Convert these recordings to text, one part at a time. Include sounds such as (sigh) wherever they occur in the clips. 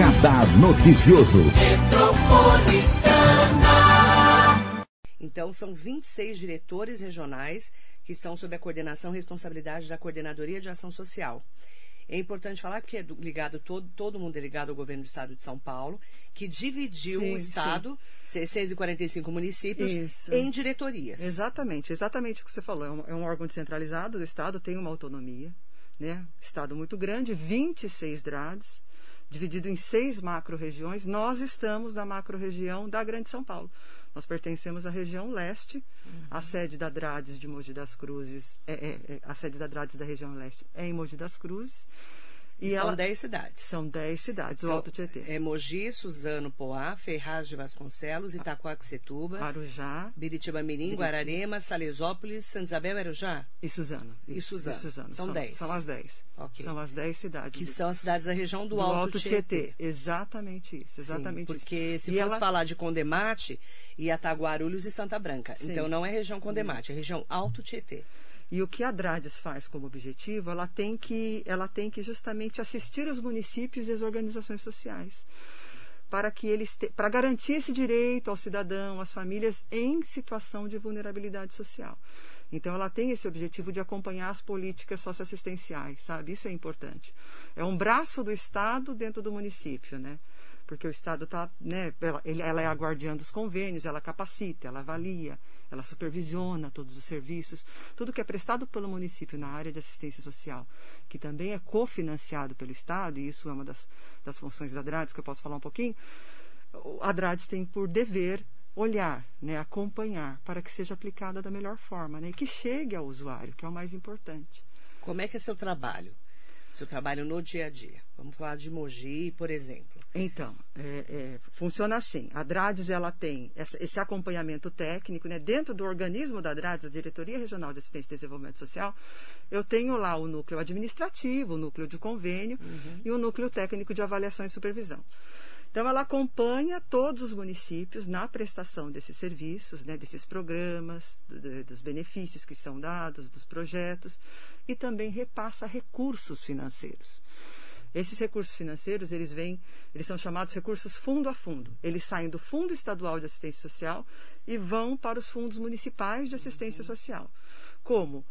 Radar Noticioso. Então, são 26 diretores regionais que estão sob a coordenação e responsabilidade da Coordenadoria de Ação Social. É importante falar que é ligado todo, todo mundo é ligado ao governo do estado de São Paulo, que dividiu sim, o estado, sim. 645 municípios, Isso. em diretorias. Exatamente, exatamente o que você falou. É um, é um órgão descentralizado do estado, tem uma autonomia, né? Estado muito grande, 26 DRADs, dividido em seis macro-regiões. Nós estamos na macro-região da Grande São Paulo. Nós pertencemos à região leste. Uhum. A sede da Drades de Mogi das Cruzes, é, é, é, a sede da Drades da região leste é em Mogi das Cruzes. E são 10 cidades. São 10 cidades, então, o Alto Tietê. É Mogi, Suzano, Poá, Ferraz de Vasconcelos, Itacoaxetuba, Arujá, Biritiba Mirim, Guararema, Salesópolis, Santa Isabel e Arujá? E Suzano. E Suzano. E Suzano. São 10. São, são as 10. Okay. São as 10 cidades. Que são as cidades da região do, do Alto, Alto Tietê. Tietê. Exatamente isso, exatamente Sim, porque isso. se e fosse ela... falar de Condemate, ia estar Guarulhos e Santa Branca. Sim. Então não é região Condemate, é região Alto Tietê. E o que a Drades faz como objetivo, ela tem que, ela tem que justamente assistir os municípios e as organizações sociais para que eles te, para garantir esse direito ao cidadão, às famílias em situação de vulnerabilidade social. Então ela tem esse objetivo de acompanhar as políticas socioassistenciais, sabe? Isso é importante. É um braço do Estado dentro do município, né? Porque o Estado está, né? Ela, ela é a guardiã dos convênios, ela capacita, ela avalia, ela supervisiona todos os serviços, tudo que é prestado pelo município na área de assistência social, que também é cofinanciado pelo Estado, e isso é uma das, das funções da DRADES, que eu posso falar um pouquinho, a DRADES tem por dever olhar, né, acompanhar, para que seja aplicada da melhor forma, né, e que chegue ao usuário, que é o mais importante. Como é que é seu trabalho? Seu trabalho no dia a dia? Vamos falar de Mogi, por exemplo. Então, é, é, funciona assim. A DRADES ela tem essa, esse acompanhamento técnico, né? Dentro do organismo da DRADES, a Diretoria Regional de Assistência e Desenvolvimento Social, eu tenho lá o núcleo administrativo, o núcleo de convênio uhum. e o núcleo técnico de avaliação e supervisão. Então, ela acompanha todos os municípios na prestação desses serviços, né, desses programas, do, dos benefícios que são dados, dos projetos, e também repassa recursos financeiros. Esses recursos financeiros, eles vêm, eles são chamados recursos fundo a fundo. Eles saem do Fundo Estadual de Assistência Social e vão para os fundos municipais de assistência social. Como?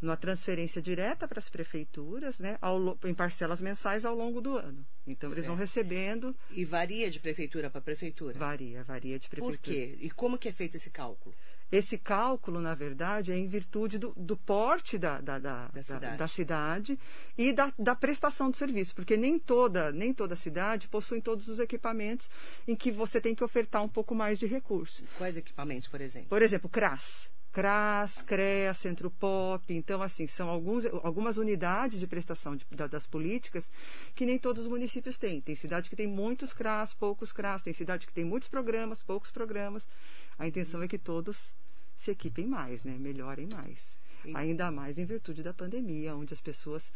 Numa transferência direta para as prefeituras, né, ao, em parcelas mensais ao longo do ano. Então, certo. eles vão recebendo. E varia de prefeitura para prefeitura? Varia, varia de prefeitura. Por quê? E como que é feito esse cálculo? Esse cálculo, na verdade, é em virtude do, do porte da, da, da, da, cidade. da cidade. e da, prestação do serviço, porque nem toda, nem toda cidade possui todos os equipamentos em que você tem que ofertar um pouco mais de recursos. Quais equipamentos, por exemplo? Por exemplo, CRAS. CRAS, CREA, Centro Pop. Então, assim, são alguns, algumas unidades de prestação de, da, das políticas que nem todos os municípios têm. Tem cidade que tem muitos CRAS, poucos CRAS. Tem cidade que tem muitos programas, poucos programas. A intenção é que todos se equipem mais, né? melhorem mais. Sim. Ainda mais em virtude da pandemia, onde as pessoas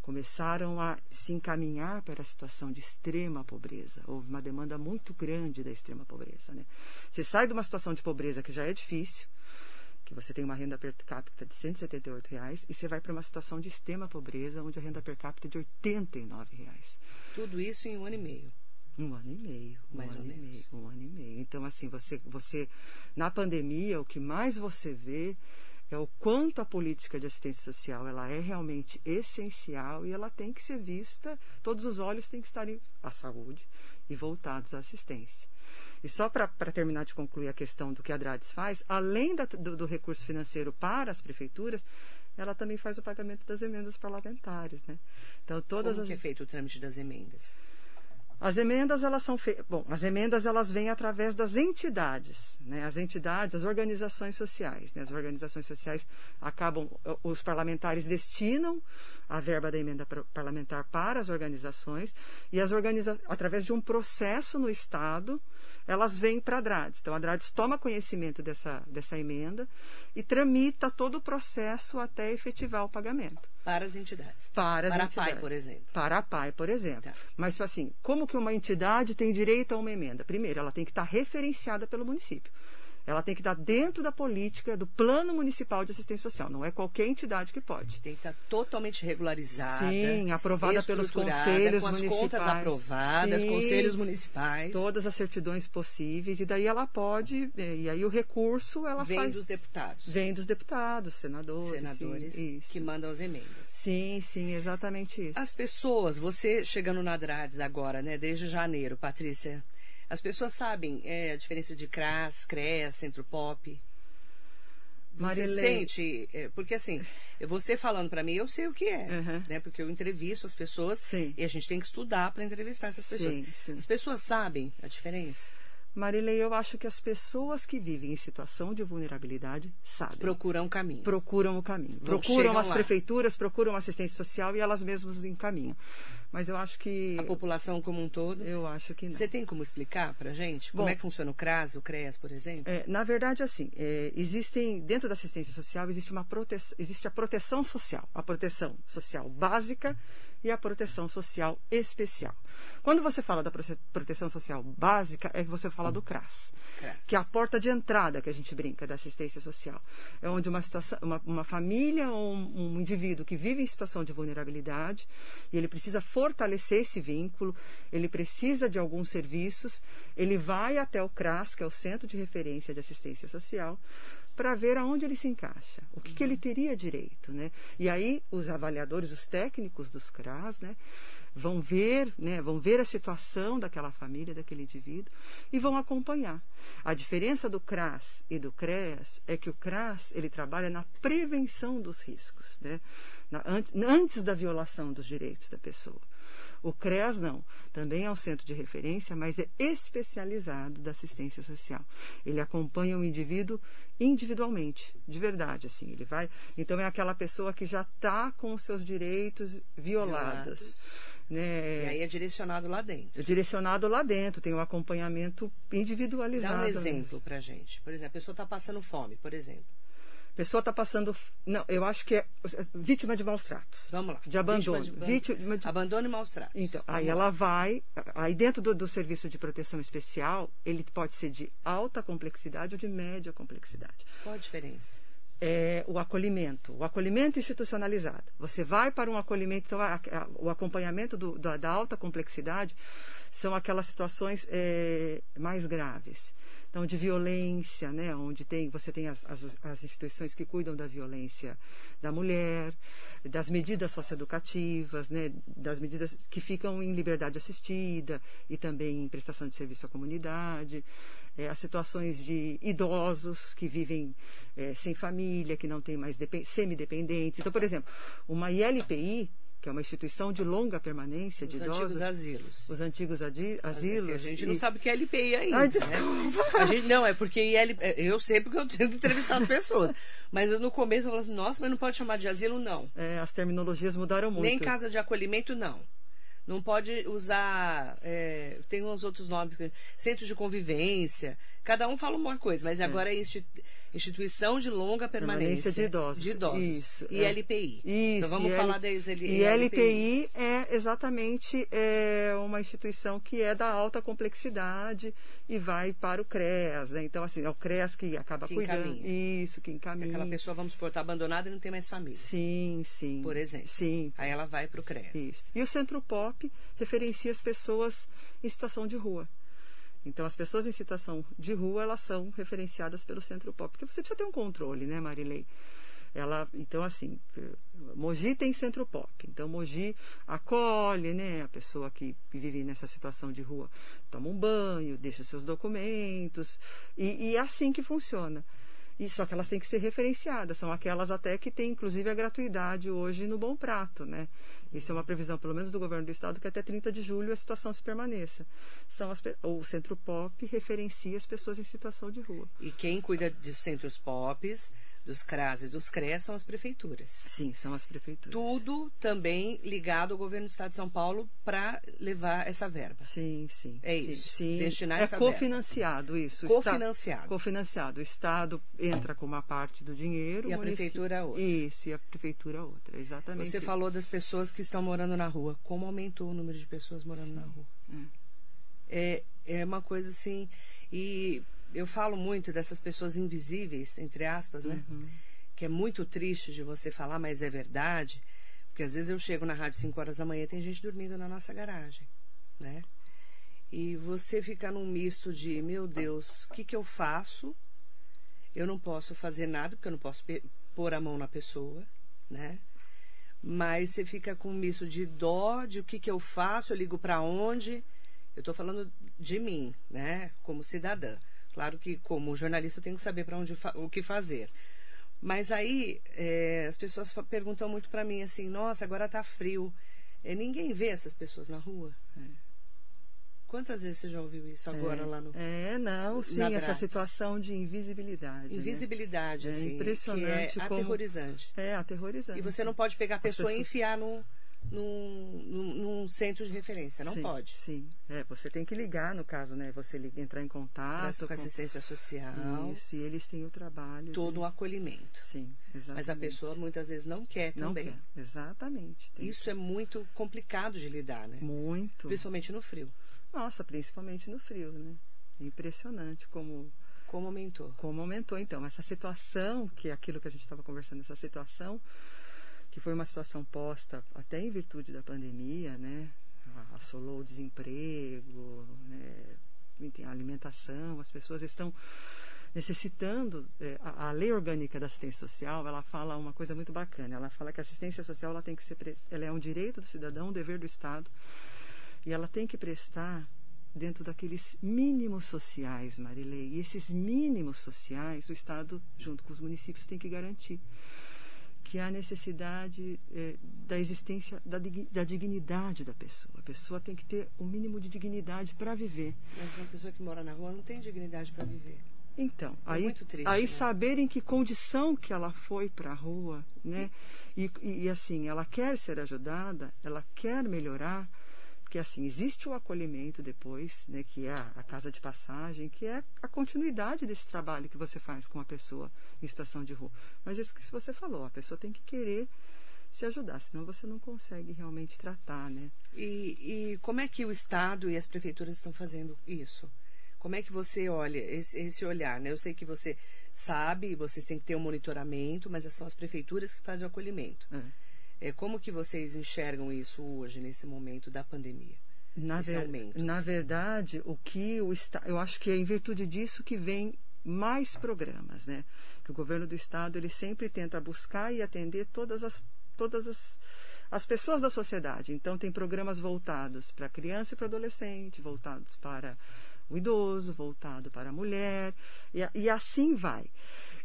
começaram a se encaminhar para a situação de extrema pobreza. Houve uma demanda muito grande da extrema pobreza. Né? Você sai de uma situação de pobreza que já é difícil, que você tem uma renda per capita de 178 reais, e você vai para uma situação de extrema pobreza, onde a renda per capita é de 89 reais. Tudo isso em um ano e meio. Um ano e meio. Um mais ano ou menos. Meio, um ano e meio. Então, assim, você, você, na pandemia, o que mais você vê é o quanto a política de assistência social ela é realmente essencial e ela tem que ser vista, todos os olhos têm que estar à saúde e voltados à assistência. E só para terminar de concluir a questão do que a Drades faz, além da, do, do, recurso financeiro para as prefeituras, ela também faz o pagamento das emendas parlamentares. Né? Então, todas Como as... que é feito o trâmite das emendas? As emendas elas são bom, as emendas elas vêm através das entidades, né? As entidades, as organizações sociais, né? As organizações sociais acabam, os parlamentares destinam a verba da emenda parlamentar para as organizações e as organiza através de um processo no estado, elas vêm para a DRADES. Então a DRADES toma conhecimento dessa dessa emenda e tramita todo o processo até efetivar o pagamento. Para as entidades. Para, as para entidades. a PAI, por exemplo. Para a PAI, por exemplo. Tá. Mas, assim, como que uma entidade tem direito a uma emenda? Primeiro, ela tem que estar referenciada pelo município. Ela tem que estar dentro da política do Plano Municipal de Assistência Social. Não é qualquer entidade que pode. Tem que estar totalmente regularizada. Sim, aprovada pelos conselhos com as municipais. contas aprovadas, Sim, conselhos municipais. Todas as certidões possíveis. E daí ela pode, eh, e aí o recurso ela Vem faz. dos deputados. Vem dos deputados, senadores. senadores sim, que mandam as emendas. Sim, sim, exatamente isso. As pessoas, você chegando na Drades agora, né, desde janeiro, Patrícia, as pessoas sabem é, a diferença de CRAS, CREAS, Centro Pop? Você Marilei. sente, é, porque assim, você falando para mim, eu sei o que é, Uhum. né? Porque eu entrevisto as pessoas Sim. e a gente tem que estudar para entrevistar essas pessoas. Sim, sim. As pessoas sabem a diferença? Marilei, eu acho que as pessoas que vivem em situação de vulnerabilidade sabem. Procuram um caminho. procuram o caminho. Procuram chegam as lá. prefeituras, procuram assistência social e elas mesmas encaminham. Mas eu acho que. A população como um todo. Eu acho que não. Você tem como explicar pra gente como Bom. é que funciona o CRAS, o CREAS, por exemplo? É, na verdade, assim, é, existem, dentro da assistência social, existe, uma prote, existe a proteção social, a proteção social básica e a proteção social especial. Quando você fala da proteção social básica, é que você fala do CRAS, CRAS. que é a porta de entrada que a gente brinca da assistência social. É onde uma, situação, uma, uma família ou um, um indivíduo que vive em situação de vulnerabilidade e ele precisa fortalecer esse vínculo, ele precisa de alguns serviços, ele vai até o CRAS, que é o Centro de Referência de Assistência Social, para ver aonde ele se encaixa, o que, que ele teria direito, né? E aí os avaliadores, os técnicos dos CRAS, né, vão ver, né, vão ver a situação daquela família, daquele indivíduo e vão acompanhar. A diferença do CRAS e do CREAS é que o CRAS ele trabalha na prevenção dos riscos, né? Na- antes, antes da violação dos direitos da pessoa. O CREAS não, também é um centro de referência, mas é especializado da assistência social. Ele acompanha o indivíduo individualmente, de verdade, assim. Ele vai, então é aquela pessoa que já está com os seus direitos violados, Violados. né? E aí é direcionado lá dentro. direcionado lá dentro, tem um acompanhamento Dá individualizado. um exemplo pra gente. Por exemplo, a pessoa está passando fome, por exemplo. Pessoa está passando. Não, eu acho que é vítima de maus tratos. Vamos lá. De abandono. Vítima de, Vítima de- Abandono e maus tratos. Então, aí Vamos lá. ela vai. Aí dentro do, do serviço de proteção especial, ele pode ser de alta complexidade ou de média complexidade. Qual a diferença? é, o acolhimento, o acolhimento institucionalizado. Você vai para um acolhimento, então, a- a- o acompanhamento do- da, da alta complexidade são aquelas situações é, mais graves. Então, de violência, né, onde tem, você tem as, as, as instituições que cuidam da violência da mulher, das medidas socioeducativas, né, das medidas que ficam em liberdade assistida e também em prestação de serviço à comunidade é, as situações de idosos que vivem é, sem família, que não têm mais depen- semidependentes. Então, por exemplo, uma ILPI, que é uma instituição de longa permanência de Os idosos, antigos asilos. os antigos asilos. a gente e- não sabe o que é LPI ainda. Ai, né? desculpa. A gente, não, é porque IL, eu sei porque eu tenho que entrevistar as pessoas. Mas no começo eu falo assim, nossa, mas não pode chamar de asilo, não. É, as terminologias mudaram muito. Nem casa de acolhimento, não. Não pode usar. é, tem uns outros nomes. Centro de convivência. Cada um fala uma coisa, mas agora é insti- instituição de longa permanência. Permanência de idosos. De idosos. Isso, E é. LPI. Isso, Então vamos falar L- das L- E LPI é exatamente é, uma instituição que é da alta complexidade e vai para o CREAS, né? Então, assim, é o CREAS que acaba Que cuidando. encaminha. Isso, que encaminha. Aquela pessoa, vamos supor, está abandonada e não tem mais família. Sim, sim. Por exemplo. Sim. Aí ela vai para o CREAS. Isso. E o Centro Pop referencia as pessoas em situação de rua. Então, as pessoas em situação de rua, elas são referenciadas pelo Centro Pop. Porque você precisa ter um controle, né, Marilei? Ela, então, assim, Mogi tem Centro Pop. Então, Mogi acolhe, né, a pessoa que vive nessa situação de rua. Toma um banho, deixa seus documentos. E, e é assim que funciona. E só que elas têm que ser referenciadas. São aquelas até que têm, inclusive, a gratuidade hoje no Bom Prato, né? Isso é uma previsão, pelo menos do governo do estado, que até 30 de julho a situação se permaneça. São as, o Centro Pop referencia as pessoas em situação de rua. E quem cuida dos centros POPs, dos CRAS e dos CREAS são as prefeituras. Sim, são as prefeituras. Tudo também ligado ao governo do estado de São Paulo para levar essa verba. Sim, sim. É sim, isso, Sim. destinar é essa verba. cofinanciado isso. O esta- Cofinanciado. Cofinanciado. O Estado entra com uma parte do dinheiro. E a prefeitura outra. Isso, e a prefeitura outra. Exatamente. Você isso. falou das pessoas que estão morando na rua. Como aumentou o número de pessoas morando na rua? É, é uma coisa assim. E eu falo muito dessas pessoas invisíveis, entre aspas, né? Uhum. Que é muito triste de você falar, mas é verdade. Porque às vezes eu chego na rádio 5 horas da manhã e tem gente dormindo na nossa garagem, né? E você fica num misto de, meu Deus, o que, que eu faço? Eu não posso fazer nada, porque eu não posso pôr a mão na pessoa, né? Mas você fica com um misto de dó, de o que, que eu faço, eu ligo para onde. Eu estou falando de mim, né? Como cidadã. Claro que, como jornalista, eu tenho que saber para onde o que fazer. Mas aí é, as pessoas perguntam muito para mim assim: nossa, agora está frio. É, ninguém vê essas pessoas na rua. É. Quantas vezes você já ouviu isso agora é, lá no. É, não, sim, essa situação de invisibilidade. Né? Invisibilidade, né? assim. É impressionante. Que é como... aterrorizante. É, aterrorizante. E você não pode pegar a pessoa pessoas... e enfiar num, num, num, num, centro de referência. Não sim, pode. Sim. É, você tem que ligar, no caso, né? Você liga, entrar em contato. Com, com assistência social. Isso, e eles têm o trabalho. Todo o de... um acolhimento. Sim, exatamente. Mas a pessoa muitas vezes não quer não também. Quer. Exatamente. Isso que... é muito complicado de lidar, né? Muito. Principalmente no frio. Nossa, principalmente no frio, né? É impressionante como como aumentou. Como aumentou, então. Essa situação, que é aquilo que a gente estava conversando, essa situação, que foi uma situação posta até em virtude da pandemia, né? Assolou o desemprego, né? a alimentação, as pessoas estão necessitando. É, a, lei orgânica da assistência social, ela fala uma coisa muito bacana. Ela fala que a assistência social ela tem que ser, ela é um direito do cidadão, um dever do Estado e ela tem que prestar dentro daqueles mínimos sociais, Marilei. E esses mínimos sociais, o Estado, junto com os municípios, tem que garantir que há necessidade é, da existência da, da, dignidade da pessoa. A pessoa tem que ter o um mínimo de dignidade para viver. Mas uma pessoa que mora na rua não tem dignidade para viver. Então, é aí, triste, aí né? saber em que condição que ela foi para a rua, né? E, e, e assim, ela quer ser ajudada, ela quer melhorar, porque assim existe o acolhimento depois, né, que é a, casa de passagem, que é a continuidade desse trabalho que você faz com a pessoa em situação de rua. Mas isso que você falou, a pessoa tem que querer se ajudar, senão você não consegue realmente tratar, né? E, e como é que o Estado e as prefeituras estão fazendo isso? Como é que você olha esse, esse olhar, né? Eu sei que você sabe, vocês têm que ter um monitoramento, mas são as prefeituras que fazem o acolhimento. É. É, como que vocês enxergam isso hoje, nesse momento da pandemia? Na, ver, na verdade, o que o eu acho que é em virtude disso que vem mais programas, né? Que o governo do estado ele sempre tenta buscar e atender todas as todas as, as pessoas da sociedade. Então tem programas voltados para criança e para adolescente, voltados para o idoso, voltado para a mulher e, e assim vai.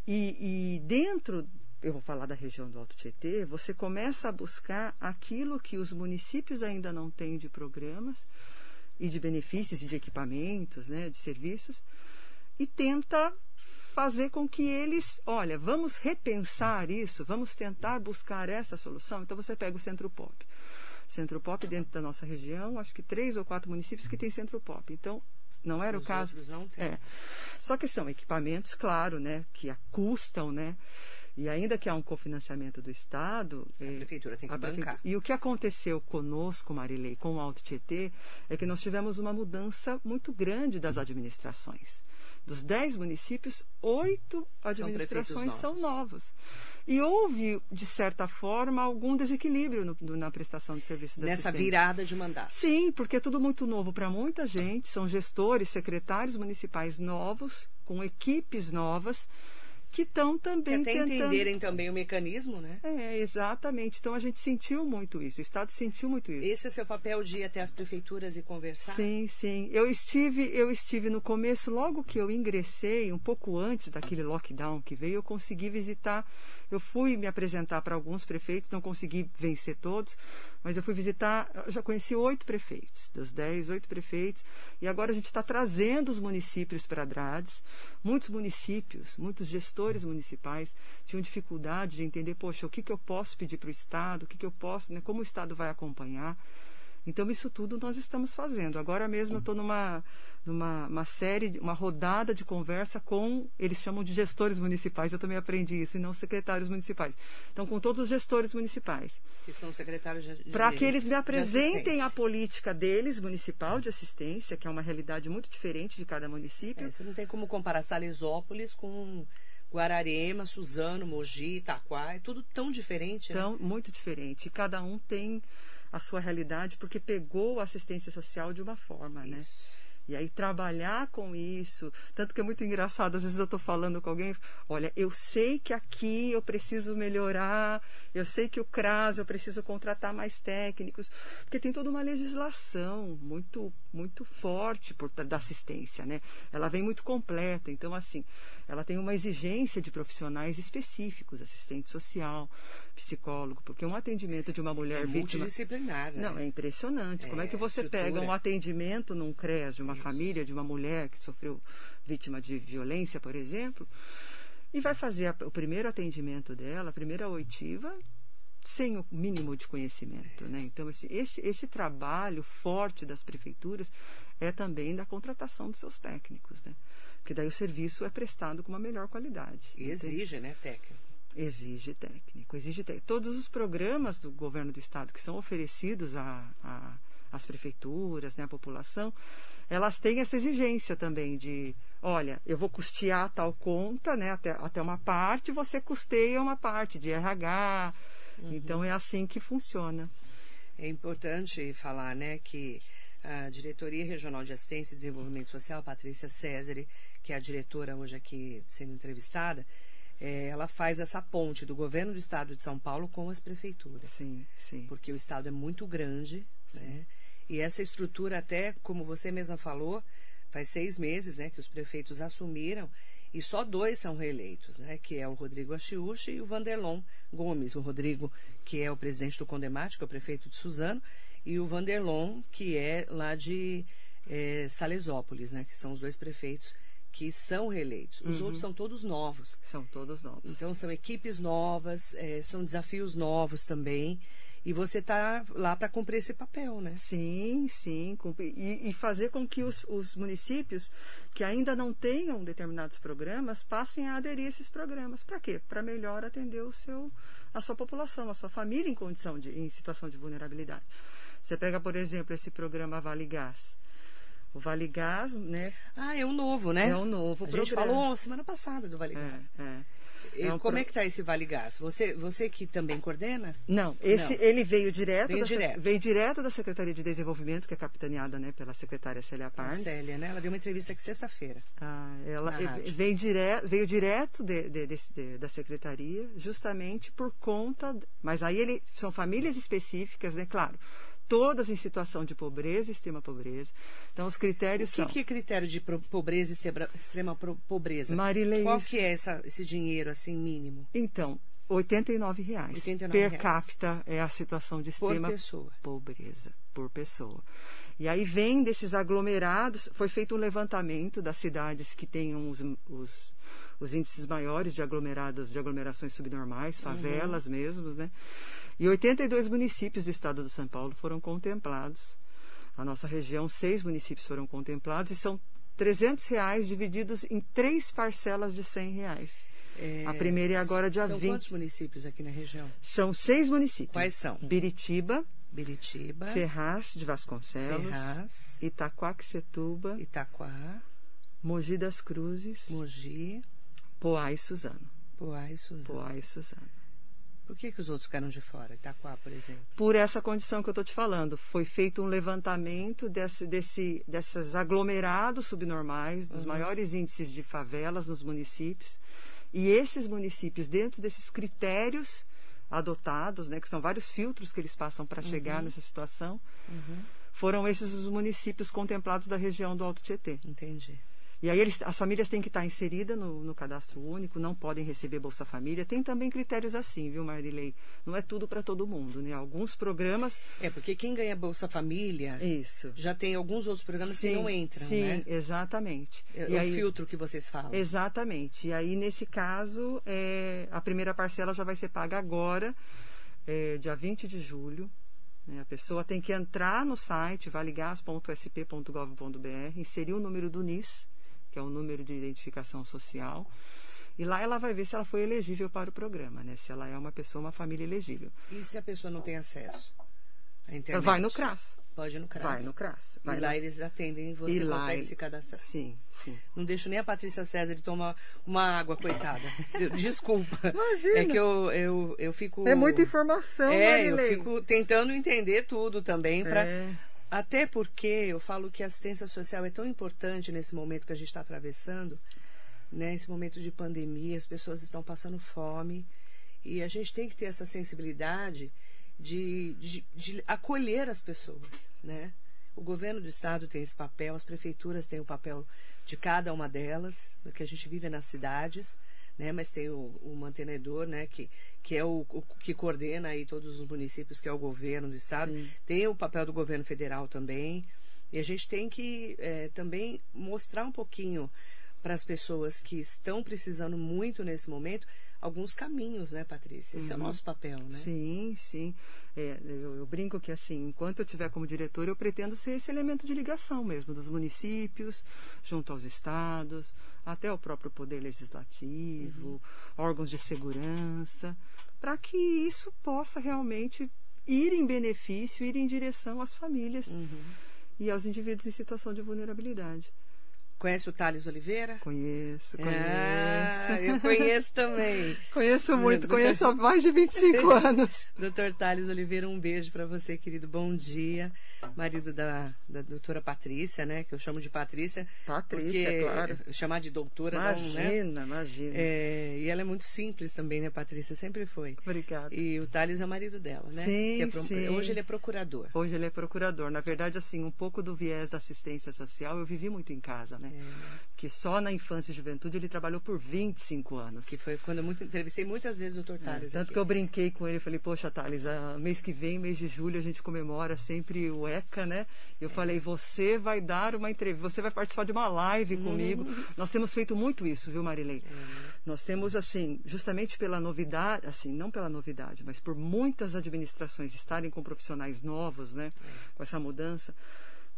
E, e dentro eu vou falar da região do Alto Tietê, você começa a buscar aquilo que os municípios ainda não têm de programas e de benefícios e de equipamentos, né, de serviços, e tenta fazer com que eles, olha, vamos repensar isso, vamos tentar buscar essa solução. Então você pega o Centro Pop. Centro Pop dentro da nossa região, acho que três ou quatro municípios que têm Centro Pop. Então, não era Os o caso. não tem. É. Só que são equipamentos, claro, né, que custam, né? E ainda que há um cofinanciamento do Estado. A é, prefeitura tem que bancar. E o que aconteceu conosco, Marilei, com o Alto Tietê, é que nós tivemos uma mudança muito grande das administrações. Dos dez municípios, oito administrações são, são novas. E houve, de certa forma, algum desequilíbrio no, no, na prestação de serviços Nessa assistência. virada de mandato. Sim, porque é tudo muito novo para muita gente. São gestores, secretários municipais novos, com equipes novas que estão também que até tentando... entenderem também o mecanismo, né? É, exatamente. Então a gente sentiu muito isso, o Estado sentiu muito isso. Esse é seu papel de ir até as prefeituras e conversar? Sim, sim. Eu estive, eu estive no começo, logo que eu ingressei, um pouco antes daquele lockdown que veio, eu consegui visitar, eu fui me apresentar para alguns prefeitos, não consegui vencer todos, mas eu fui visitar, eu já conheci oito prefeitos, dos dez, oito prefeitos, e agora a gente está trazendo os municípios para Drades. Muitos municípios, muitos gestores municipais tinham dificuldade de entender, poxa, o que, que eu posso pedir para o Estado, o que, que eu posso, né, como o Estado vai acompanhar. Então, isso tudo nós estamos fazendo. Agora mesmo eu estou numa, numa uma série, uma rodada de conversa com, eles chamam de gestores municipais, eu também aprendi isso, e não secretários municipais. Então, com todos os gestores municipais. Que são secretários de, Para que eles me apresentem a política deles, municipal, de assistência, que é uma realidade muito diferente de cada município. É, você não tem como comparar Salesópolis com Guararema, Suzano, Mogi, Itaquá, é tudo tão diferente. Então, né? muito diferente. E cada um tem a sua realidade porque pegou a assistência social de uma forma, né? Isso. né? E aí trabalhar com isso, tanto que é muito engraçado, às vezes eu estou falando com alguém, olha, eu sei que aqui eu preciso melhorar, eu sei que o CRAS eu preciso contratar mais técnicos, porque tem toda uma legislação muito muito forte por, da assistência, né? Ela vem muito completa, então assim, ela tem uma exigência de profissionais específicos, assistente social, psicólogo, porque um atendimento de uma mulher é vítima multidisciplinar, né? Não, é impressionante. É, Como é que você estrutura. pega um atendimento num CRES de uma Isso. família de uma mulher que sofreu vítima de violência, por exemplo, e vai fazer a, o primeiro atendimento dela, a primeira oitiva, sem o mínimo de conhecimento. Né? Então, esse, esse, esse trabalho forte das prefeituras é também da contratação dos seus técnicos. Né? Porque daí o serviço é prestado com uma melhor qualidade. E exige, né, técnico? Exige técnico, exige técnico. Todos os programas do governo do estado que são oferecidos às prefeituras, né, à população, elas têm essa exigência também de, olha, eu vou custear tal conta, né, até, até uma parte, você custeia uma parte de RH. Uhum. Então é assim que funciona. É importante falar, né, que a Diretoria Regional de Assistência e Desenvolvimento Social, Patrícia César, que é a diretora hoje aqui sendo entrevistada, é, ela faz essa ponte do governo do estado de São Paulo com as prefeituras. Sim, sim. Porque o estado é muito grande, né? E essa estrutura, até como você mesma falou, faz seis meses né, que os prefeitos assumiram e só dois são reeleitos, né? Que é o Rodrigo Achiuchi e o Vanderlon Gomes. O Rodrigo, que é o presidente do Condemate, que é o prefeito de Suzano, e o Vanderlon, que é lá de é, Salesópolis, né? Que são os dois prefeitos que são reeleitos. Os uhum. outros são todos novos. São todos novos. Então são equipes novas, é, são desafios novos também. E você está lá para cumprir esse papel, né? Sim, sim. E, e fazer com que os, os, municípios que ainda não tenham determinados programas passem a aderir a esses programas. Para quê? Para melhor atender o seu, a sua população, a sua família em condição de, em situação de vulnerabilidade. Você pega, por exemplo, esse programa Vale Gás o Vale Gás, né? Ah, é um novo, né? É um novo a programa. gente falou semana passada do Vale Gás. É, é. É um como pro... é que está esse Vale Gás? Você, você que também coordena? Não, esse Não. ele veio direto, veio, da, direto. veio direto da Secretaria de Desenvolvimento, que é capitaneada né, pela secretária Célia Parnes. A Célia, né? Ela deu uma entrevista aqui sexta-feira. Ah, ela veio, dire, veio direto de, de, de, da secretaria, justamente por conta. Mas aí ele são famílias específicas, né? Claro todas em situação de pobreza e extrema pobreza. Então, os critérios o que são... O que é critério de pobreza e extrema pobreza? Marilei... Qual que é essa, esse dinheiro, assim, mínimo? Então, 89 reais. 89 per reais. capita é a situação de extrema por pessoa. pobreza por pessoa. E aí vem desses aglomerados, foi feito um levantamento das cidades que tenham os, os, os índices maiores de aglomerados, de aglomerações subnormais, uhum. favelas uhum. mesmo, né? E 82 municípios do estado de São Paulo foram contemplados. A nossa região, seis municípios foram contemplados e são 300 reais divididos em três parcelas de 100 reais. É, a primeira é agora dia são 20. São quantos municípios aqui na região? São seis municípios. Quais são? Biritiba, Biritiba, Ferraz de Vasconcelos, Ferraz, Itaquaquecetuba, Itaquá, Mogi das Cruzes, Mogi, Poá e Suzano. Poá e Suzano. Poá e Suzano. Por que, que os outros ficaram de fora? Itaquá, por exemplo? Por essa condição que eu estou te falando. Foi feito um levantamento desse, desse, desses aglomerados subnormais, dos uhum. maiores índices de favelas nos municípios. E esses municípios, dentro desses critérios adotados, né, que são vários filtros que eles passam para chegar uhum. nessa situação, uhum. foram esses os municípios contemplados da região do Alto Tietê. Entendi. E aí eles, as famílias têm que estar inseridas no, no, cadastro único, não podem receber Bolsa Família. Tem também critérios assim, viu, Marilei? Não é tudo para todo mundo, né? Alguns programas. É, porque quem ganha Bolsa Família. Isso. Já tem alguns outros programas sim, que não entram, sim, né? Sim, exatamente. É, e o aí, filtro que vocês falam. Exatamente. E aí, nesse caso, é, a primeira parcela já vai ser paga agora, é, dia 20 de julho Né? A pessoa tem que entrar no site valigas.sp.gov.br, inserir o número do NIS, que é o número de identificação social, e lá ela vai ver se ela foi elegível para o programa, né? Se ela é uma pessoa, uma família elegível. E se a pessoa não tem acesso à internet? Vai no CRAS. Pode ir no CRAS. Vai no CRAS. Vai e lá eles atendem e você E lá consegue ele- se cadastrar. Sim, sim. Não deixo nem a Patrícia César tomar uma água, coitada. (laughs) Desculpa. Imagina. É que eu, eu, eu fico. É muita informação, É, eu Marilei. fico tentando entender tudo também. Pra... É. Até porque eu falo que a assistência social é tão importante nesse momento que a gente está atravessando, né? Esse momento de pandemia, as pessoas estão passando fome e a gente tem que ter essa sensibilidade de, de, de acolher as pessoas, né? O governo do estado tem esse papel, as prefeituras têm o papel de cada uma delas, que a gente vive nas cidades, né? Mas tem o, o mantenedor, né? Que, que é o, o que coordena aí todos os municípios, que é o governo do estado. Sim. Tem o papel do governo federal também. E a gente tem que eh, também mostrar um pouquinho para as pessoas que estão precisando muito nesse momento alguns caminhos, né, Patrícia? Esse é o Uhum. nosso papel, né? Sim, sim. É, eu, eu brinco que assim, enquanto eu estiver como diretor, eu pretendo ser esse elemento de ligação mesmo dos municípios, junto aos estados, até o próprio poder legislativo, órgãos de segurança, para que isso possa realmente ir em benefício, ir em direção às famílias Uhum. e aos indivíduos em situação de vulnerabilidade. Conhece o Thales Oliveira? Conheço, conheço. Ah, eu conheço também. (laughs) Conheço muito, conheço há mais de 25 (laughs) anos. Doutor Thales Oliveira, um beijo para você, querido. Bom dia. Marido da, da doutora Patrícia, né? Que eu chamo de Patrícia. Patrícia, porque claro. chamar de doutora dá um, né? Imagina, imagina. É, e ela é muito simples também, né, Patrícia? Sempre foi. Obrigada. E o Thales é o marido dela, né? Sim, é pro- sim. Hoje ele é procurador. Hoje ele é procurador. Na verdade, assim, um pouco do viés da assistência social eu vivi muito em casa, né? Que só na infância e juventude ele trabalhou por 25 anos. Que foi quando eu muito, entrevistei muitas vezes o doutor É, Thales. tanto aqui. que eu brinquei com ele, falei, poxa, Thales, ah, mês que vem, mês de julho, a gente comemora sempre o ECA, né? Eu É. falei, você vai dar uma entrevista, você vai participar de uma live Uhum. comigo. Nós temos feito muito isso, viu, Marilei? É. Nós temos, assim, justamente pela novidade, assim, não pela novidade, mas por muitas administrações estarem com profissionais novos, né? É. Com essa mudança,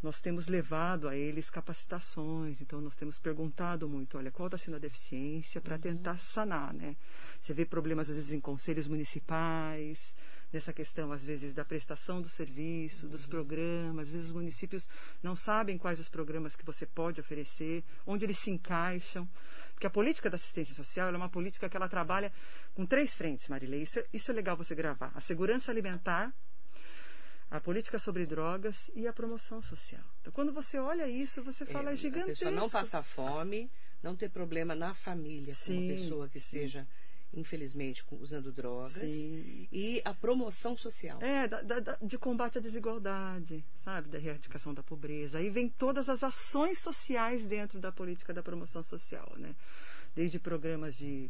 nós temos levado a eles capacitações, então nós temos perguntado muito, olha, qual está sendo a deficiência para tentar sanar, né? Você vê problemas às vezes em conselhos municipais, nessa questão às vezes da prestação do serviço, dos programas, às vezes os municípios não sabem quais os programas que você pode oferecer, onde eles se encaixam, porque a política da assistência social é uma política que ela trabalha com três frentes, Marilei. Isso, é- isso é legal você gravar: a segurança alimentar, a política sobre drogas e a promoção social. Então, quando você olha isso, você fala é, a gigantesco. pessoa não passar fome, não ter problema na família com uma pessoa que seja, infelizmente, usando drogas. Sim. E a promoção social. É, da- da- de combate à desigualdade, sabe? Da erradicação da pobreza. Aí vem todas as ações sociais dentro da política da promoção social, né? Desde programas de,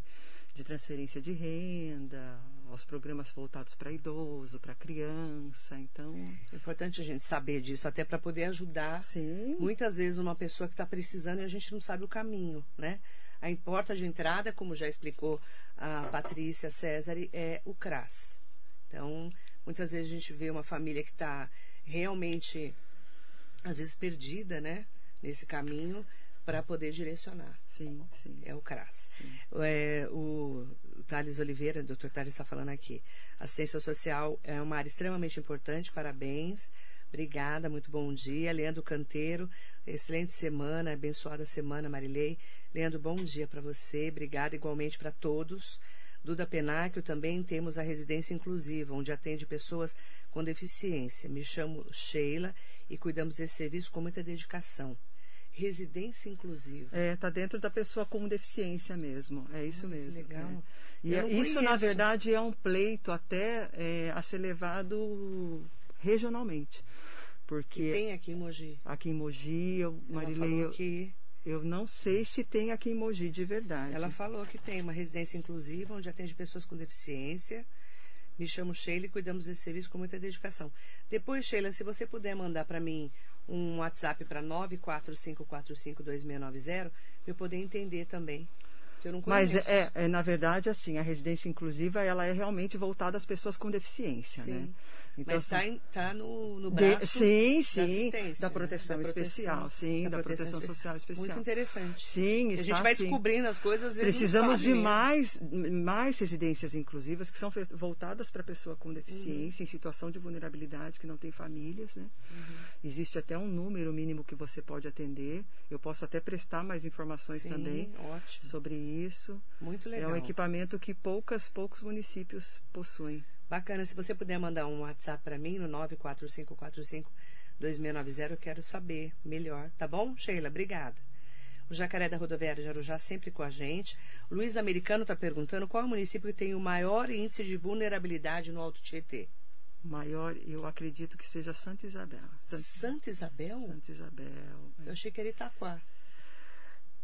de transferência de renda, aos programas voltados para idoso, para criança. Então, É importante a gente saber disso, até para poder ajudar. sim. Muitas vezes uma pessoa que está precisando e a gente não sabe o caminho, né? A porta de entrada, como já explicou a Patrícia César, é o CRAS. Então, muitas vezes a gente vê uma família que está realmente, às vezes, perdida, né? Nesse caminho, para poder direcionar. Sim, sim. É o CRAS. É, o, Thales Oliveira, o doutor Thales está falando aqui. Assistência social é uma área extremamente importante, parabéns. Obrigada, muito bom dia. Leandro Canteiro, excelente semana, abençoada semana, Marilei. Leandro, bom dia para você, obrigada igualmente para todos. Duda Penáquio, também temos a residência inclusiva, onde atende pessoas com deficiência. Me chamo Sheila e cuidamos desse serviço com muita dedicação. Residência inclusiva. É, tá dentro da pessoa com deficiência mesmo. É isso Ah, que mesmo. legal. é. E é- isso, na verdade, é um pleito até é, a ser levado regionalmente. Porque Tem aqui em Mogi. aqui em Mogi, eu, Marilei, falou eu, que eu não sei se tem aqui em Mogi de verdade. ela falou que tem uma residência inclusiva onde atende pessoas com deficiência. Me chamo Sheila e cuidamos desse serviço com muita dedicação. Depois, Sheila, se você puder mandar para mim um WhatsApp para 945452690, para eu poder entender também Que eu não Mas é, é, na verdade, assim, a residência inclusiva ela é realmente voltada às pessoas com deficiência, Sim. né? Mas assim, está tá no, no de- braço sim, da sim, assistência, da né? proteção Da proteção- especial, sim, da, proteção, social especial. Muito interessante. Sim, E a está, gente vai sim. descobrindo as coisas, às vezes Precisamos de mesmo. mais, mais residências inclusivas que são voltadas para pessoa com deficiência, Uhum. em situação de vulnerabilidade, que não tem famílias. Né? Existe até um número mínimo que você pode atender. Eu posso até prestar mais informações Sim, também ótimo. sobre isso. Muito legal. É um equipamento que poucas, poucos municípios possuem. Bacana. Se você puder mandar um WhatsApp para mim no 945452690, eu quero saber melhor. Tá bom, Sheila? Obrigada. O Jacaré da Rodoviária de Arujá sempre com a gente. Luiz Americano está perguntando qual é o município que tem o maior índice de vulnerabilidade no Alto Tietê. Maior, eu acredito que seja Santa Isabel. Santa, Santa Isabel? Santa Isabel. é. Eu achei que era Itaquá.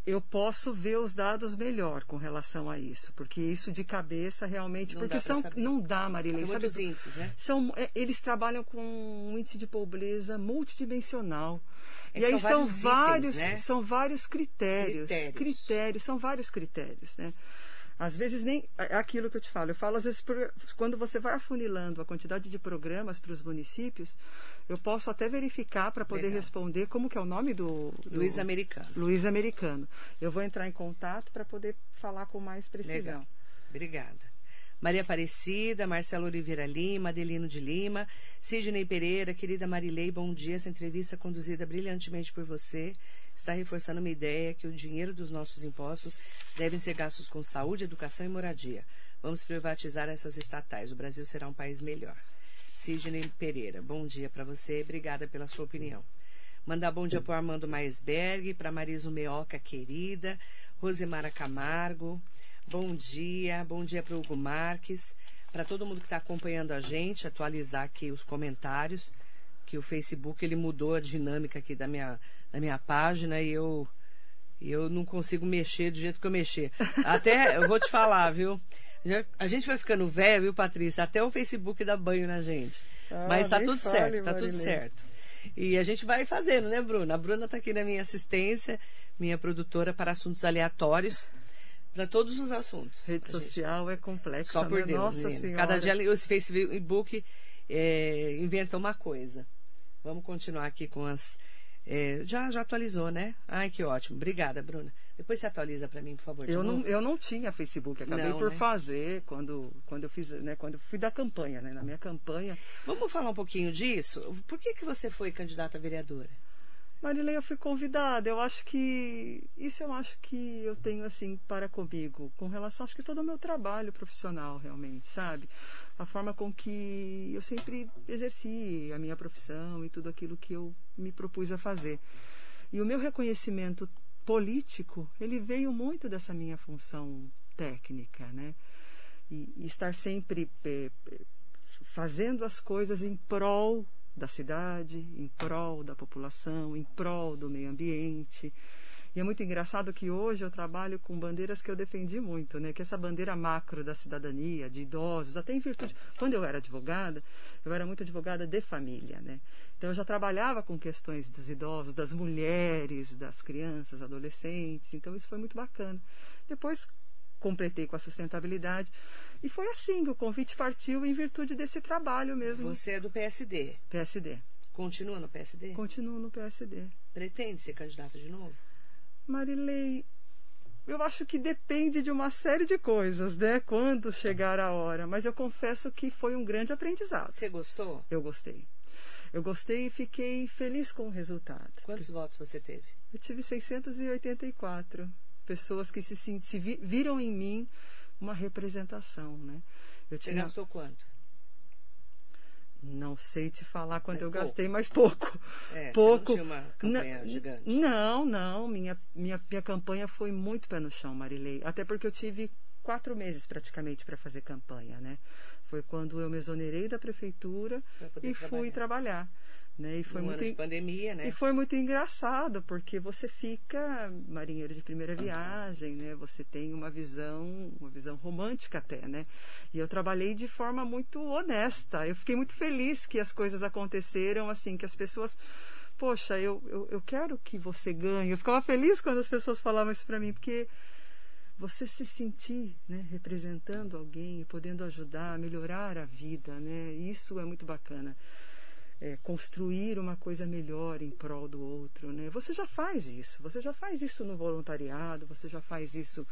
Eu posso ver os dados melhor com relação a isso, porque isso de cabeça realmente, Não porque são saber. não dá, Marilene. São sabe muitos índices, né? são, é, eles trabalham com um índice de pobreza multidimensional. É e aí são são vários vários, itens, né? são vários critérios, Critérios. critérios, são vários critérios, né? Às vezes nem é aquilo que eu te falo. Eu falo às vezes quando você vai afunilando a quantidade de programas para os municípios, eu posso até verificar para poder Legal. responder como que é o nome do, do Luiz Americano. Luiz Americano. Eu vou entrar em contato para poder falar com mais precisão. Legal. Obrigada. Maria Aparecida, Marcelo Oliveira Lima, Adelino de Lima, Sidney Pereira, querida Marilei, bom dia. Essa entrevista conduzida brilhantemente por você está reforçando uma ideia que o dinheiro dos nossos impostos devem ser gastos com saúde, educação e moradia. Vamos privatizar essas estatais. O Brasil será um país melhor. Sidney Pereira, bom dia para você. Obrigada pela sua opinião. Mandar bom dia para o Armando Maisberg, para Marisa Meoca, querida, Rosemara Camargo. Bom dia, bom dia para o Hugo Marques, para todo mundo que está acompanhando a gente, atualizar aqui os comentários, que o Facebook ele mudou a dinâmica aqui da minha, da minha página e eu, eu não consigo mexer do jeito que eu mexer. (laughs) Até, eu vou te falar, viu? A gente vai ficando velho, viu, Patrícia? Até o Facebook dá banho na gente. Ah, Mas tá nem tudo fale, certo, tá tudo certo. E a gente vai fazendo, né, Bruna? A Bruna está aqui na minha assistência, minha produtora para assuntos aleatórios, para todos os assuntos. Rede social é complexa, Só por né? Deus, Nossa menina. Senhora. Cada dia esse Facebook é, inventa uma coisa. Vamos continuar aqui com as. É, já, já atualizou, né? Ai, que ótimo. Obrigada, Bruna. Depois você atualiza para mim, por favor. Eu não, eu não tinha Facebook, acabei Não, por né? fazer quando, quando eu fiz, né, quando fui da campanha, né, na minha campanha. Vamos falar um pouquinho disso? Por que, que você foi candidata a vereadora? Marilene, eu fui convidada. Eu acho que isso eu acho que eu tenho assim para comigo, com relação acho que todo o meu trabalho profissional realmente, sabe? A forma com que eu sempre exerci a minha profissão e tudo aquilo que eu me propus a fazer. E o meu reconhecimento político, ele veio muito dessa minha função técnica, né? E, e estar sempre eh, fazendo as coisas em prol da cidade, em prol da população, em prol do meio ambiente. E é muito engraçado que hoje eu trabalho com bandeiras que eu defendi muito, né? Que é essa bandeira macro da cidadania, de idosos, até em virtude. Quando eu era advogada, eu era muito advogada de família, né? Então eu já trabalhava com questões dos idosos, das mulheres, das crianças, adolescentes. Então isso foi muito bacana. Depois completei com a sustentabilidade. E foi assim que o convite partiu em virtude desse trabalho mesmo. Você é do PSD. PSD. Continua no PSD? Continuo no PSD. Pretende ser candidata de novo? Marilei, eu acho que depende de uma série de coisas, né? Quando chegar a hora. Mas eu confesso que foi um grande aprendizado. Você gostou? Eu gostei. Eu gostei e fiquei feliz com o resultado. Quantos votos você teve? Eu tive 684 pessoas que se, se vi- viram em mim uma representação, né? Eu Você tinha, gastou quanto? Não sei te falar quanto Mas eu pouco. gastei, mas pouco. (laughs) É, pouco. Você não tinha uma campanha Não, gigante. Não, não. Minha, minha, minha campanha foi muito pé no chão, Marilei. Até porque eu tive quatro meses praticamente para fazer campanha, né? Foi quando eu me exonerei da prefeitura e fui trabalhar. Né? E foi Num muito ano de pandemia, né? e foi muito engraçado, porque você fica marinheiro de primeira viagem, né? Você tem uma visão, uma visão romântica até, né? E eu trabalhei de forma muito honesta. Eu fiquei muito feliz que as coisas aconteceram assim, que as pessoas Poxa, eu, eu, eu quero que você ganhe. Eu ficava feliz quando as pessoas falavam isso para mim, porque você se sentir né, representando alguém, podendo ajudar, melhorar a vida, né? Isso é muito bacana. É, construir uma coisa melhor em prol do outro, né? Você já faz isso, você já faz isso no voluntariado, você já faz isso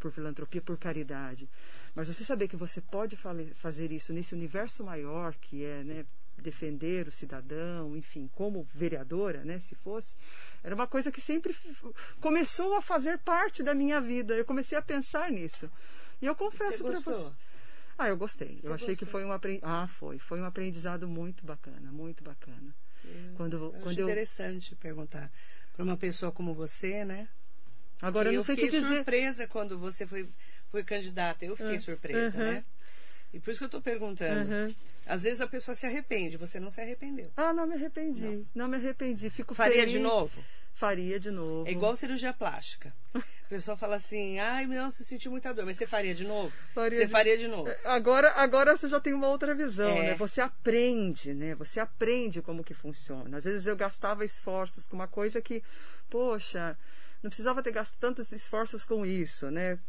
por filantropia, por caridade. Mas você saber que você pode fazer isso nesse universo maior que é, né, defender o cidadão, enfim, como vereadora, né, se fosse, era uma coisa que sempre começou a fazer parte da minha vida. Eu comecei a pensar nisso. E eu confesso para você. Ah, eu gostei. Você eu achei gostou? que foi um aprendizado. Ah, foi. Foi um aprendizado muito bacana, muito bacana. Eu, quando, eu quando acho eu... interessante perguntar para uma pessoa como você, né? Agora eu não sei te dizer. Eu fiquei surpresa quando você foi, foi candidata. Eu fiquei surpresa, uhum. né? E por isso que eu estou perguntando. Uhum. Às vezes a pessoa se arrepende, você não se arrependeu. Ah, não me arrependi. Não, não me arrependi. Fico Faria feliz. de novo? Faria de novo. É igual cirurgia plástica. (laughs) A pessoa fala assim, ai, não, você sentiu muita dor, mas você faria de novo? Faria você de... faria de novo. É, agora, agora você já tem uma outra visão, é. né? Você aprende, né? Você aprende como que funciona. Às vezes eu gastava esforços com uma coisa que, poxa, não precisava ter gasto tantos esforços com isso, né?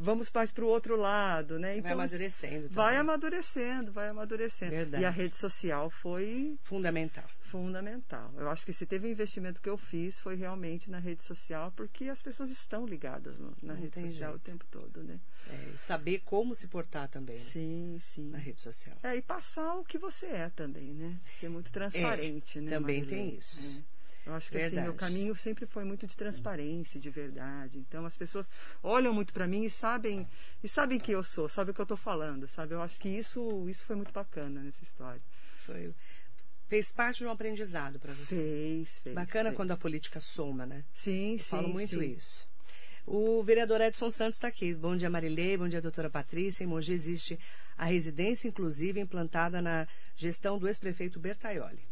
vamos mais para o outro lado, né? Então, vai amadurecendo. Também. Vai amadurecendo, vai amadurecendo. Verdade. E a rede social foi fundamental. Fundamental. Eu acho que se teve um investimento que eu fiz foi realmente na rede social, porque as pessoas estão ligadas no, na Não rede social jeito. o tempo todo, né? É, saber como se portar também. Né? Sim, sim. Na rede social. É, e passar o que você é também, né? Ser muito transparente, é, né? Também Marilene? tem isso. É. Eu acho que assim, o caminho sempre foi muito de transparência, de verdade. Então as pessoas olham muito para mim e sabem e sabem quem eu sou, sabem o que eu estou falando, sabe? Eu acho que isso isso foi muito bacana nessa história. Foi fez parte de um aprendizado para você. Fez, fez. Bacana fez. quando a política soma, né? Sim, eu sim. Falo muito sim. isso. O vereador Edson Santos está aqui. Bom dia, Marilei. Bom dia, doutora Patrícia. Em Mogi existe a residência inclusive implantada na gestão do ex-prefeito Bertaioli.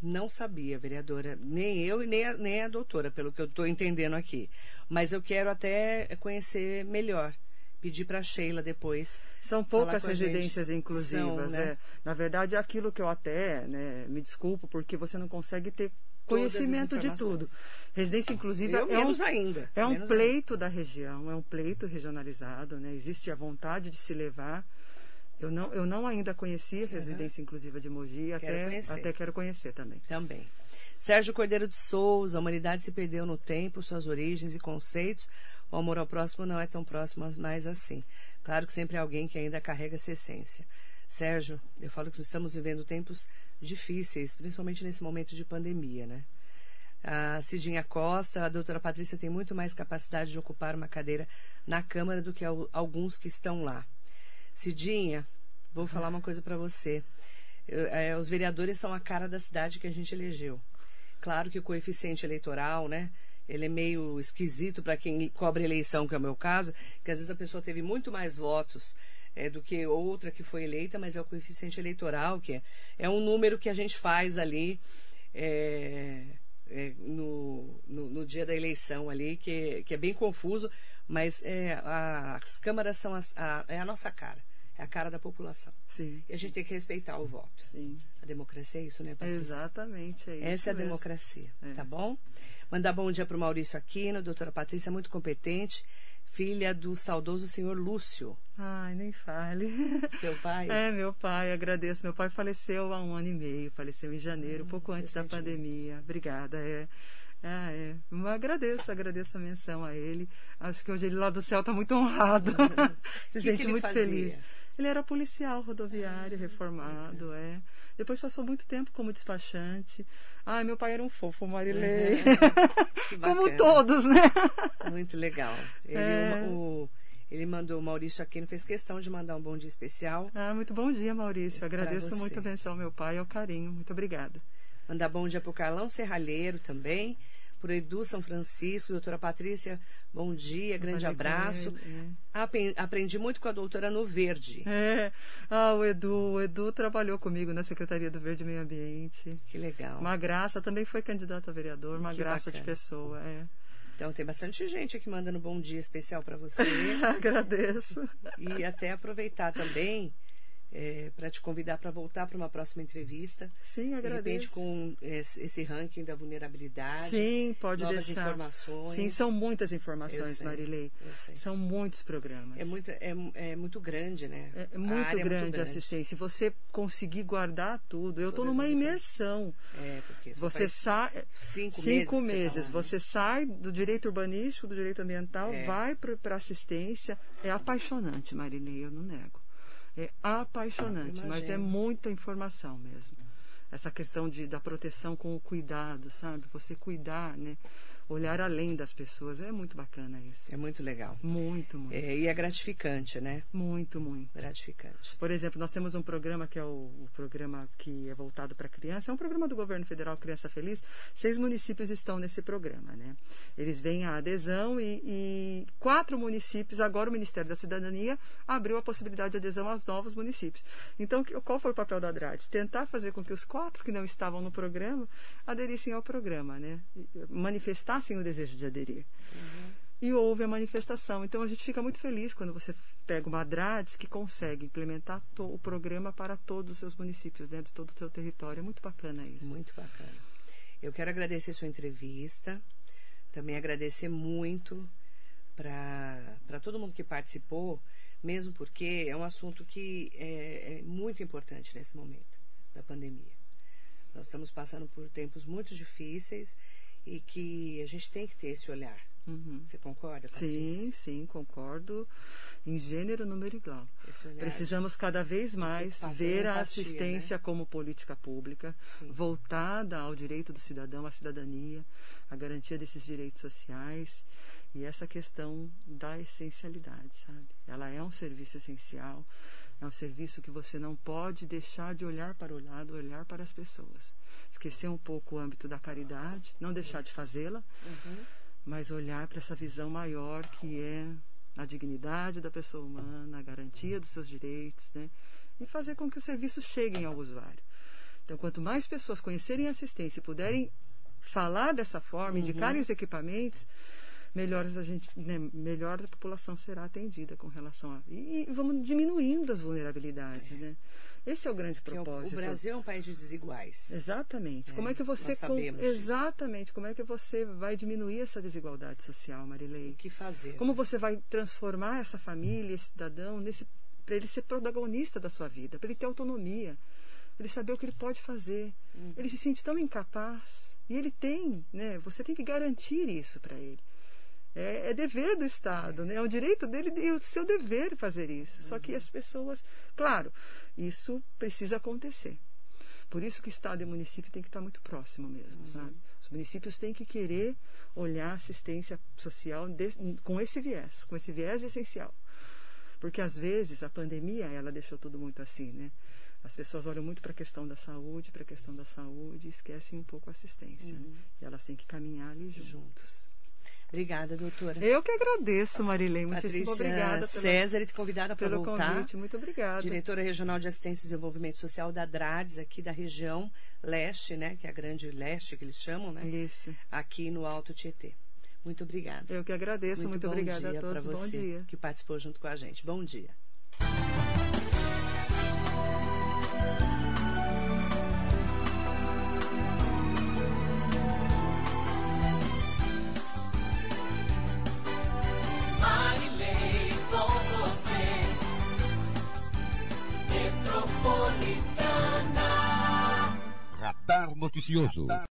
Não sabia, vereadora, nem eu e nem a, nem a doutora, pelo que eu estou entendendo aqui. Mas eu quero até conhecer melhor. Pedir para a Sheila depois. São poucas residências inclusivas. São, né? é. Na verdade, é aquilo que eu até né, me desculpo, porque você não consegue ter conhecimento de tudo. Residência inclusiva eu é um, ainda. É um pleito ainda. da região, é um pleito regionalizado, né? Existe a vontade de se levar eu não, eu não ainda conheci a residência uhum. inclusiva de Mogi, quero até, conhecer. até quero conhecer também. Também. Sérgio Cordeiro de Souza, a humanidade se perdeu no tempo, suas origens e conceitos. O amor ao próximo não é tão próximo mais assim. Claro que sempre há alguém que ainda carrega essa essência. Sérgio, eu falo que estamos vivendo tempos difíceis, principalmente nesse momento de pandemia, né? A Cidinha Costa, a doutora Patrícia tem muito mais capacidade de ocupar uma cadeira na Câmara do que alguns que estão lá. Cidinha, vou falar uma coisa para você. É, os vereadores são a cara da cidade que a gente elegeu. Claro que o coeficiente eleitoral, né? Ele é meio esquisito para quem cobre eleição, que é o meu caso, que às vezes a pessoa teve muito mais votos é, do que outra que foi eleita, mas é o coeficiente eleitoral, que é, é um número que a gente faz ali é, é, no, no, no, dia da eleição ali, que, que é bem confuso, mas é, a, as câmaras são as, a, é a nossa cara. É a cara da população. Sim. E a gente tem que respeitar o voto. Sim. A democracia é isso, né, Patrícia? Exatamente, é isso. Essa é a mesmo. democracia, é. tá bom? Mandar bom dia para o Maurício Aquino, doutora Patrícia, muito competente, filha do saudoso senhor Lúcio. Ai, nem fale. Seu pai? É, meu pai, agradeço. Meu pai faleceu há um ano e meio, faleceu em janeiro, ah, pouco antes da pandemia. Obrigada, é. Ah, é. Eu agradeço, agradeço a menção a ele. Acho que hoje ele lá do céu está muito honrado. (laughs) Se que sente que muito fazia? feliz. Ele era policial rodoviário, ah, reformado, é. Depois passou muito tempo como despachante. Ai, meu pai era um fofo, Marilei. Uhum. (laughs) como todos, né? Muito legal. Ele, é... o, o, ele mandou, o Maurício Aquino fez questão de mandar um bom dia especial. Ah, muito bom dia, Maurício. Agradeço muito a menção ao meu pai e ao carinho. Muito obrigada. Mandar bom dia para o Carlão Serralheiro também por Edu São Francisco, doutora Patrícia, bom dia, grande abraço. É. Aprendi muito com a doutora no Verde. É. Ah, o Edu, o Edu trabalhou comigo na Secretaria do Verde e Meio Ambiente. Que legal. Uma graça, também foi candidato a vereador, uma que graça bacana. de pessoa, é. Então tem bastante gente aqui mandando bom dia especial para você. (laughs) Agradeço. E até aproveitar também é, para te convidar para voltar para uma próxima entrevista. Sim, agradeço. De repente com esse, ranking da vulnerabilidade. Sim, pode novas deixar. informações. Sim, são muitas informações, sei, Marilei. São muitos programas. É muito, é, é muito grande, né? É A muito área é grande a assistência. Você conseguir guardar tudo, eu estou numa imersão. É, porque Você sai cinco, cinco meses. meses. você tá lá, né? Você sai do direito urbanístico, do direito ambiental, É. vai para assistência. É apaixonante, Marilei, eu não nego. É apaixonante, mas é muita informação mesmo. Essa questão de, da proteção com o cuidado, sabe? Você cuidar, né? Olhar além das pessoas. É muito bacana isso. É muito legal. Muito, muito. É, e é gratificante, né? Muito, muito. Gratificante. Por exemplo, nós temos um programa que é o, o programa que é voltado para criança, é um programa do governo federal Criança Feliz. Seis municípios estão nesse programa, né? Eles vêm a adesão e, e quatro municípios, agora o Ministério da Cidadania abriu a possibilidade de adesão aos novos municípios. Então, qual foi o papel da Adrades? Tentar fazer com que os quatro que não estavam no programa aderissem ao programa, né? E, Manifestassem o desejo de aderir e houve a manifestação. Então a gente fica muito feliz quando você pega uma ADRADES que consegue implementar o programa para todos os seus municípios, né, de todo o seu território. É muito bacana isso. Muito bacana. Eu quero agradecer sua entrevista. Também agradecer muito para todo mundo que participou, mesmo porque é um assunto que é, é muito importante nesse momento da pandemia. Nós estamos passando por tempos muito difíceis e que a gente tem que ter esse olhar. Uhum. Você concorda, Patrícia? Sim, sim, concordo. Em gênero, número e olhar Precisamos cada vez mais ver a empatia, assistência como política pública, Sim. voltada ao direito do cidadão, à cidadania, à garantia desses direitos sociais e essa questão da essencialidade, sabe? Ela é um serviço essencial, é um serviço que você não pode deixar de olhar para o lado, olhar para as pessoas. Esquecer um pouco o âmbito da caridade, não deixar de fazê-la, Uhum. mas olhar para essa visão maior que é a dignidade da pessoa humana, a garantia dos seus direitos, né? E fazer com que os serviços cheguem ao usuário. Então, quanto mais pessoas conhecerem a assistência e puderem falar dessa forma, indicarem os equipamentos, melhor a gente, né, melhor a população será atendida com relação a e, e vamos diminuindo as vulnerabilidades, né? Esse é o grande propósito. o Brasil é um país de desiguais. Exatamente. É, como é que você com- disso. exatamente como é que você vai diminuir essa desigualdade social, Marilei? O que fazer? Como você vai transformar essa família, esse cidadão, nesse para ele ser protagonista da sua vida, para ele ter autonomia, para ele saber o que ele pode fazer. Uhum. Ele se sente tão incapaz e ele tem, né? Você tem que garantir isso para ele. É, é dever do Estado, né? É o direito dele e o seu dever fazer isso. Só Uhum. que as pessoas, claro, isso precisa acontecer. Por isso que Estado e município tem que estar muito próximo mesmo, Uhum. sabe? Os municípios têm que querer olhar a assistência social de- com esse viés, com esse viés de essencial. Porque às vezes a pandemia, ela deixou tudo muito assim, né? As pessoas olham muito para a questão da saúde, para a questão da saúde e esquecem um pouco a assistência. né? E elas têm que caminhar ali juntos. juntos. Obrigada, doutora. Eu que agradeço, Marilene. Muitíssimo obrigada pela- César, te convidada para pelo voltar. convite. Muito obrigada. Diretora Regional de Assistência e Desenvolvimento Social da DRADES, aqui da região leste, né? Que é a grande leste que eles chamam, né? Isso. Aqui no Alto Tietê. Muito obrigada. Eu que agradeço. Muito, bom obrigada dia a todos. Bom você dia. que participou junto com a gente. Bom dia. Radar Noticioso.